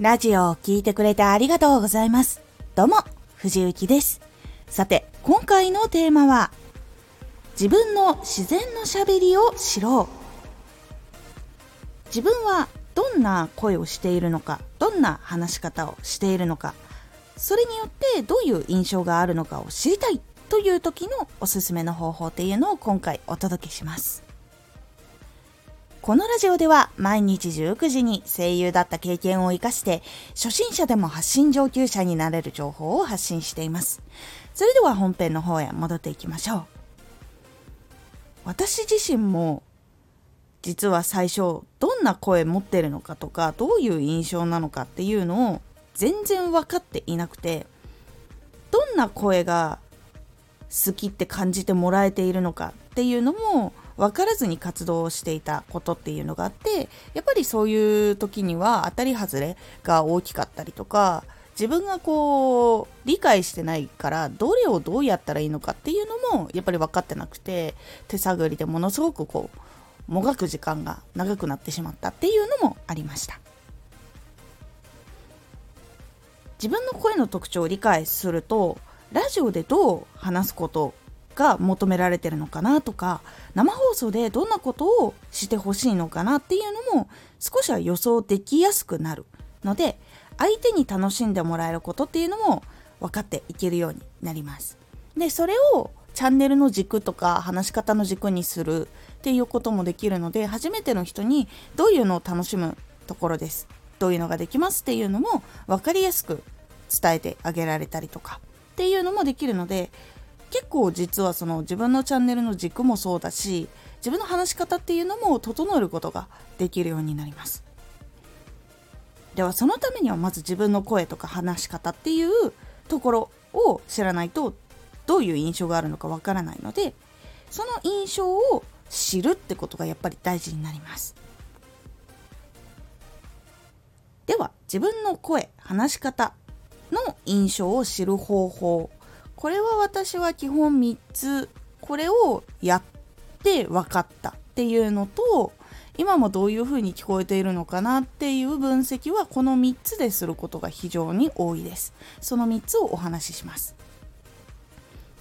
ラジオを聴いてくれてありがとうございます。どうも、藤幸です。さて、今回のテーマは、自分の自然のしゃべりを知ろう。自分はどんな声をしているのか、どんな話し方をしているのか、それによってどういう印象があるのかを知りたいという時のおすすめの方法っていうのを今回お届けします。このラジオでは毎日19時に声優だった経験を活かして初心者でも発信上級者になれる情報を発信しています。それでは本編の方へ戻っていきましょう。私自身も実は最初どんな声持ってるのかとかどういう印象なのかっていうのを全然分かっていなくてどんな声が好きって感じてもらえているのかっていうのも分からずに活動していたことっていうのがあってやっぱりそういう時には当たり外れが大きかったりとか自分がこう理解してないからどれをどうやったらいいのかっていうのもやっぱり分かってなくて手探りでものすごくこうもがく時間が長くなってしまったっていうのもありました。自分の声の特徴を理解するとラジオでどう話すことが求められてるのかなとか生放送でどんなことをしてほしいのかなっていうのも少しは予想できやすくなるので相手に楽しんでもらえることっていうのも分かっていけるようになります。でそれをチャンネルの軸とか話し方の軸にするっていうこともできるので初めての人にどういうのを楽しむところですどういうのができますっていうのも分かりやすく伝えてあげられたりとかっていうのもできるので結構実はその自分のチャンネルの軸もそうだし自分の話し方っていうのも整えることができるようになります。ではそのためにはまず自分の声とか話し方っていうところを知らないとどういう印象があるのかわからないのでその印象を知るってことがやっぱり大事になります。では自分の声話し方の印象を知る方法これは私は基本3つこれをやって分かったっていうのと今もどういうふうに聞こえているのかなっていう分析はこの3つですることが非常に多いです。その3つをお話しします。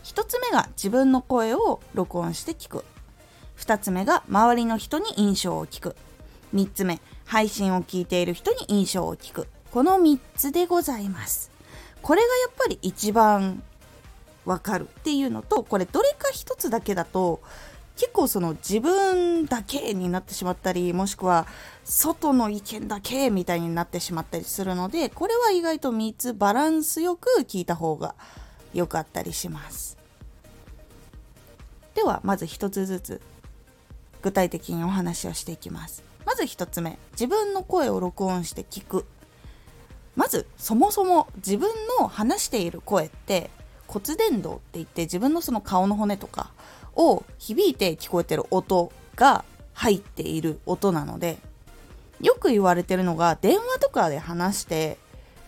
1つ目が自分の声を録音して聞く。2つ目が周りの人に印象を聞く。3つ目配信を聞いている人に印象を聞く。この3つでございます。これがやっぱり一番わかるっていうのとこれどれか一つだけだと結構その自分だけになってしまったりもしくは外の意見だけみたいになってしまったりするのでこれは意外と3つバランスよく聞いた方が良かったりします。ではまず1つずつ具体的にお話をしていきます。まず1つ目自分の声を録音して聞く。まずそもそも自分の話している声って骨伝導って言って自分のその顔の骨とかを響いて聞こえてる音が入っている音なのでよく言われてるのが電話とかで話して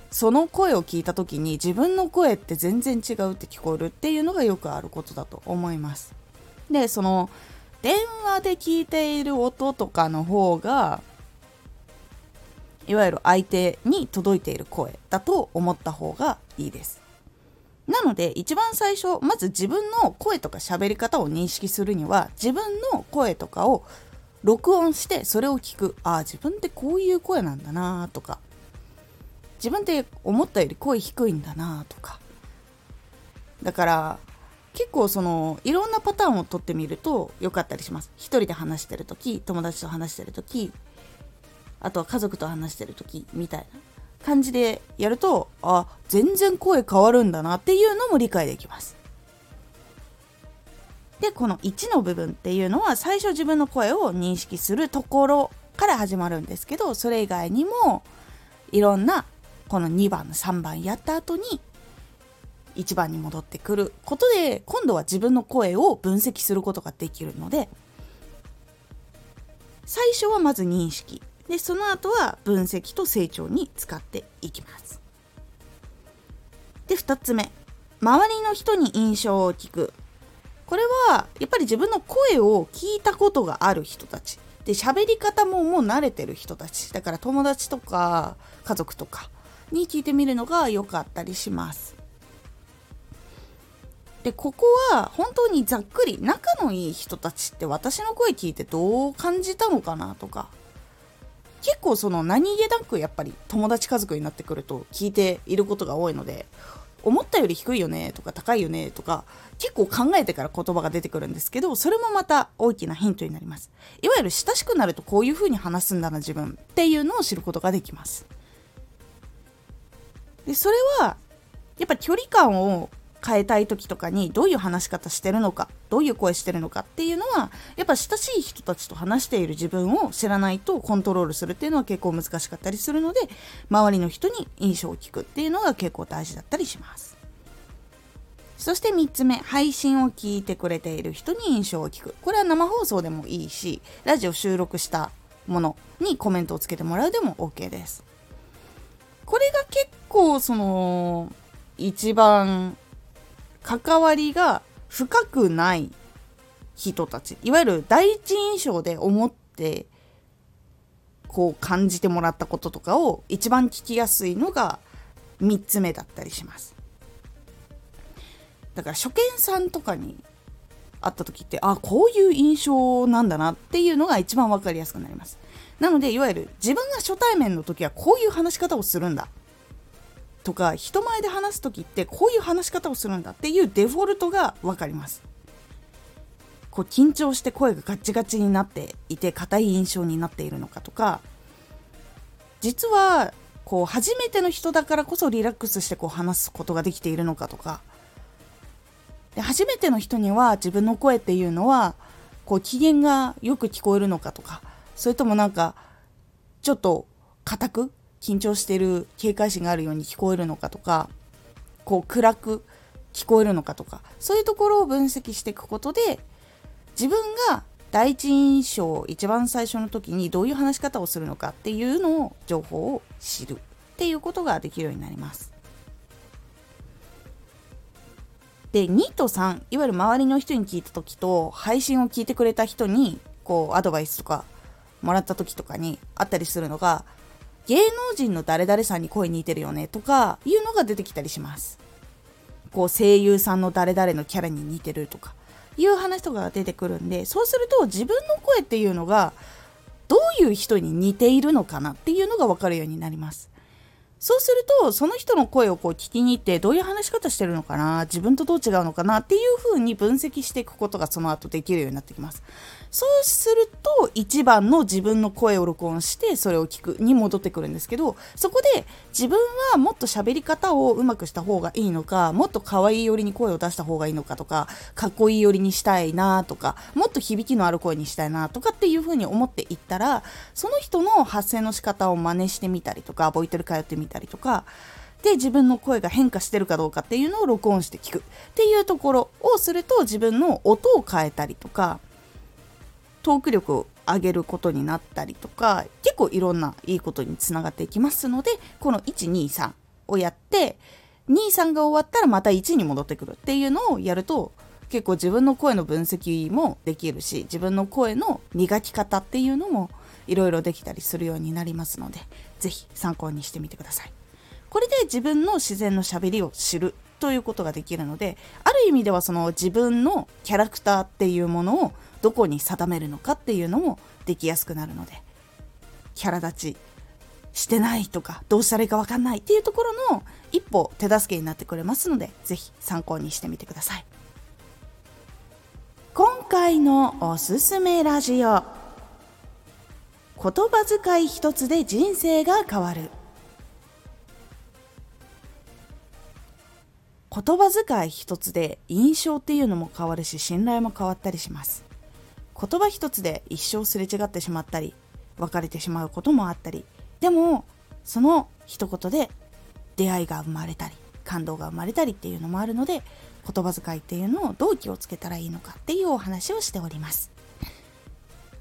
その声を聞いた時に自分の声って全然違うって聞こえるっていうのがよくあることだと思います。でその電話で聞いている音とかの方がいわゆる相手に届いている声だと思った方がいいです。なので一番最初まず自分の声とか喋り方を認識するには自分の声とかを録音してそれを聞く。ああ自分ってこういう声なんだなとか。自分って思ったより声低いんだなとか。だから結構そのいろんなパターンをとってみると良かったりします。一人で話してる時友達と話してる時あとは家族と話してる時みたいな。感じでやるとあ全然声変わるんだなっていうのも理解できます。でこの1の部分っていうのは最初自分の声を認識するところから始まるんですけどそれ以外にもいろんなこの2番3番やった後に1番に戻ってくることで今度は自分の声を分析することができるので最初はまず認識でその後は分析と成長に使っていきます。で2つ目。周りの人に印象を聞く。これはやっぱり自分の声を聞いたことがある人たち。で喋り方ももう慣れてる人たち。だから友達とか家族とかに聞いてみるのが良かったりします。でここは本当にざっくり仲のいい人たちって私の声聞いてどう感じたのかなとか結構その何気なくやっぱり友達家族になってくると聞いていることが多いので思ったより低いよねとか高いよねとか結構考えてから言葉が出てくるんですけどそれもまた大きなヒントになります。いわゆる親しくなるとこういう風に話すんだな自分っていうのを知ることができます。でそれはやっぱ距離感を変えたい時とかにどういう話し方してるのかどういう声してるのかっていうのはやっぱ親しい人たちと話している自分を知らないとコントロールするっていうのは結構難しかったりするので周りの人に印象を聞くっていうのが結構大事だったりします。そして3つ目配信を聞いてくれている人に印象を聞く。これは生放送でもいいしラジオ収録したものにコメントをつけてもらうでも OK です。これが結構その一番関わりが深くない人たちいわゆる第一印象で思ってこう感じてもらったこととかを一番聞きやすいのが3つ目だったりします。だから初見さんとかに会った時ってあこういう印象なんだなっていうのが一番分かりやすくなります。なのでいわゆる自分が初対面の時はこういう話し方をするんだ。とか人前で話す時ってこういう話し方をするんだっていうデフォルトが分かります。こう緊張して声がガチガチになっていて硬い印象になっているのかとか。実はこう初めての人だからこそリラックスしてこう話すことができているのかとか。で初めての人には自分の声っていうのはこう機嫌がよく聞こえるのかとか。それともなんかちょっと硬く緊張してる警戒心があるように聞こえるのかとかこう暗く聞こえるのかとかそういうところを分析していくことで自分が第一印象一番最初の時にどういう話し方をするのかっていうのを情報を知るっていうことができるようになります。で2と3いわゆる周りの人に聞いた時と配信を聞いてくれた人にこうアドバイスとかもらった時とかにあったりするのが芸能人の誰々さんに声似てるよねとかいうのが出てきたりします。こう声優さんの誰々のキャラに似てるとかいう話とかが出てくるんでそうすると自分の声っていうのがどういう人に似ているのかなっていうのが分かるようになります。そうするとその人の声をこう聞きに行ってどういう話し方してるのかな自分とどう違うのかなっていう風に分析していくことがその後できるようになってきます。そうすると1番の自分の声を録音してそれを聞くに戻ってくるんですけどそこで自分はもっと喋り方をうまくした方がいいのかもっと可愛い寄りに声を出した方がいいのかとかかっこいい寄りにしたいなとかもっと響きのある声にしたいなとかっていう風に思っていったらその人の発声の仕方を真似してみたりとかボイトル通ってみたりたりとかで自分の声が変化してるかどうかっていうのを録音して聞く。っていうところをすると自分の音を変えたりとかトーク力を上げることになったりとか結構いろんないいことにつながっていきますのでこの123をやって23が終わったらまた1に戻ってくるっていうのをやると結構自分の声の分析もできるし自分の声の磨き方っていうのもいろいろできたりするようになりますので是非参考にしてみてください。これで自分の自然のしゃべりを知るということができるのである意味ではその自分のキャラクターっていうものをどこに定めるのかっていうのもできやすくなるのでキャラ立ちしてないとかどうしたらいいか分かんないっていうところの一歩手助けになってくれますので是非参考にしてみてください今回のおすすめラジオ言葉遣い一つで人生が変わる。言葉遣い一つで印象っていうのも変わるし信頼も変わったりします。言葉一つで一生すれ違ってしまったり別れてしまうこともあったり。でもその一言で出会いが生まれたり感動が生まれたりっていうのもあるので言葉遣いっていうのをどう気をつけたらいいのかっていうお話をしております。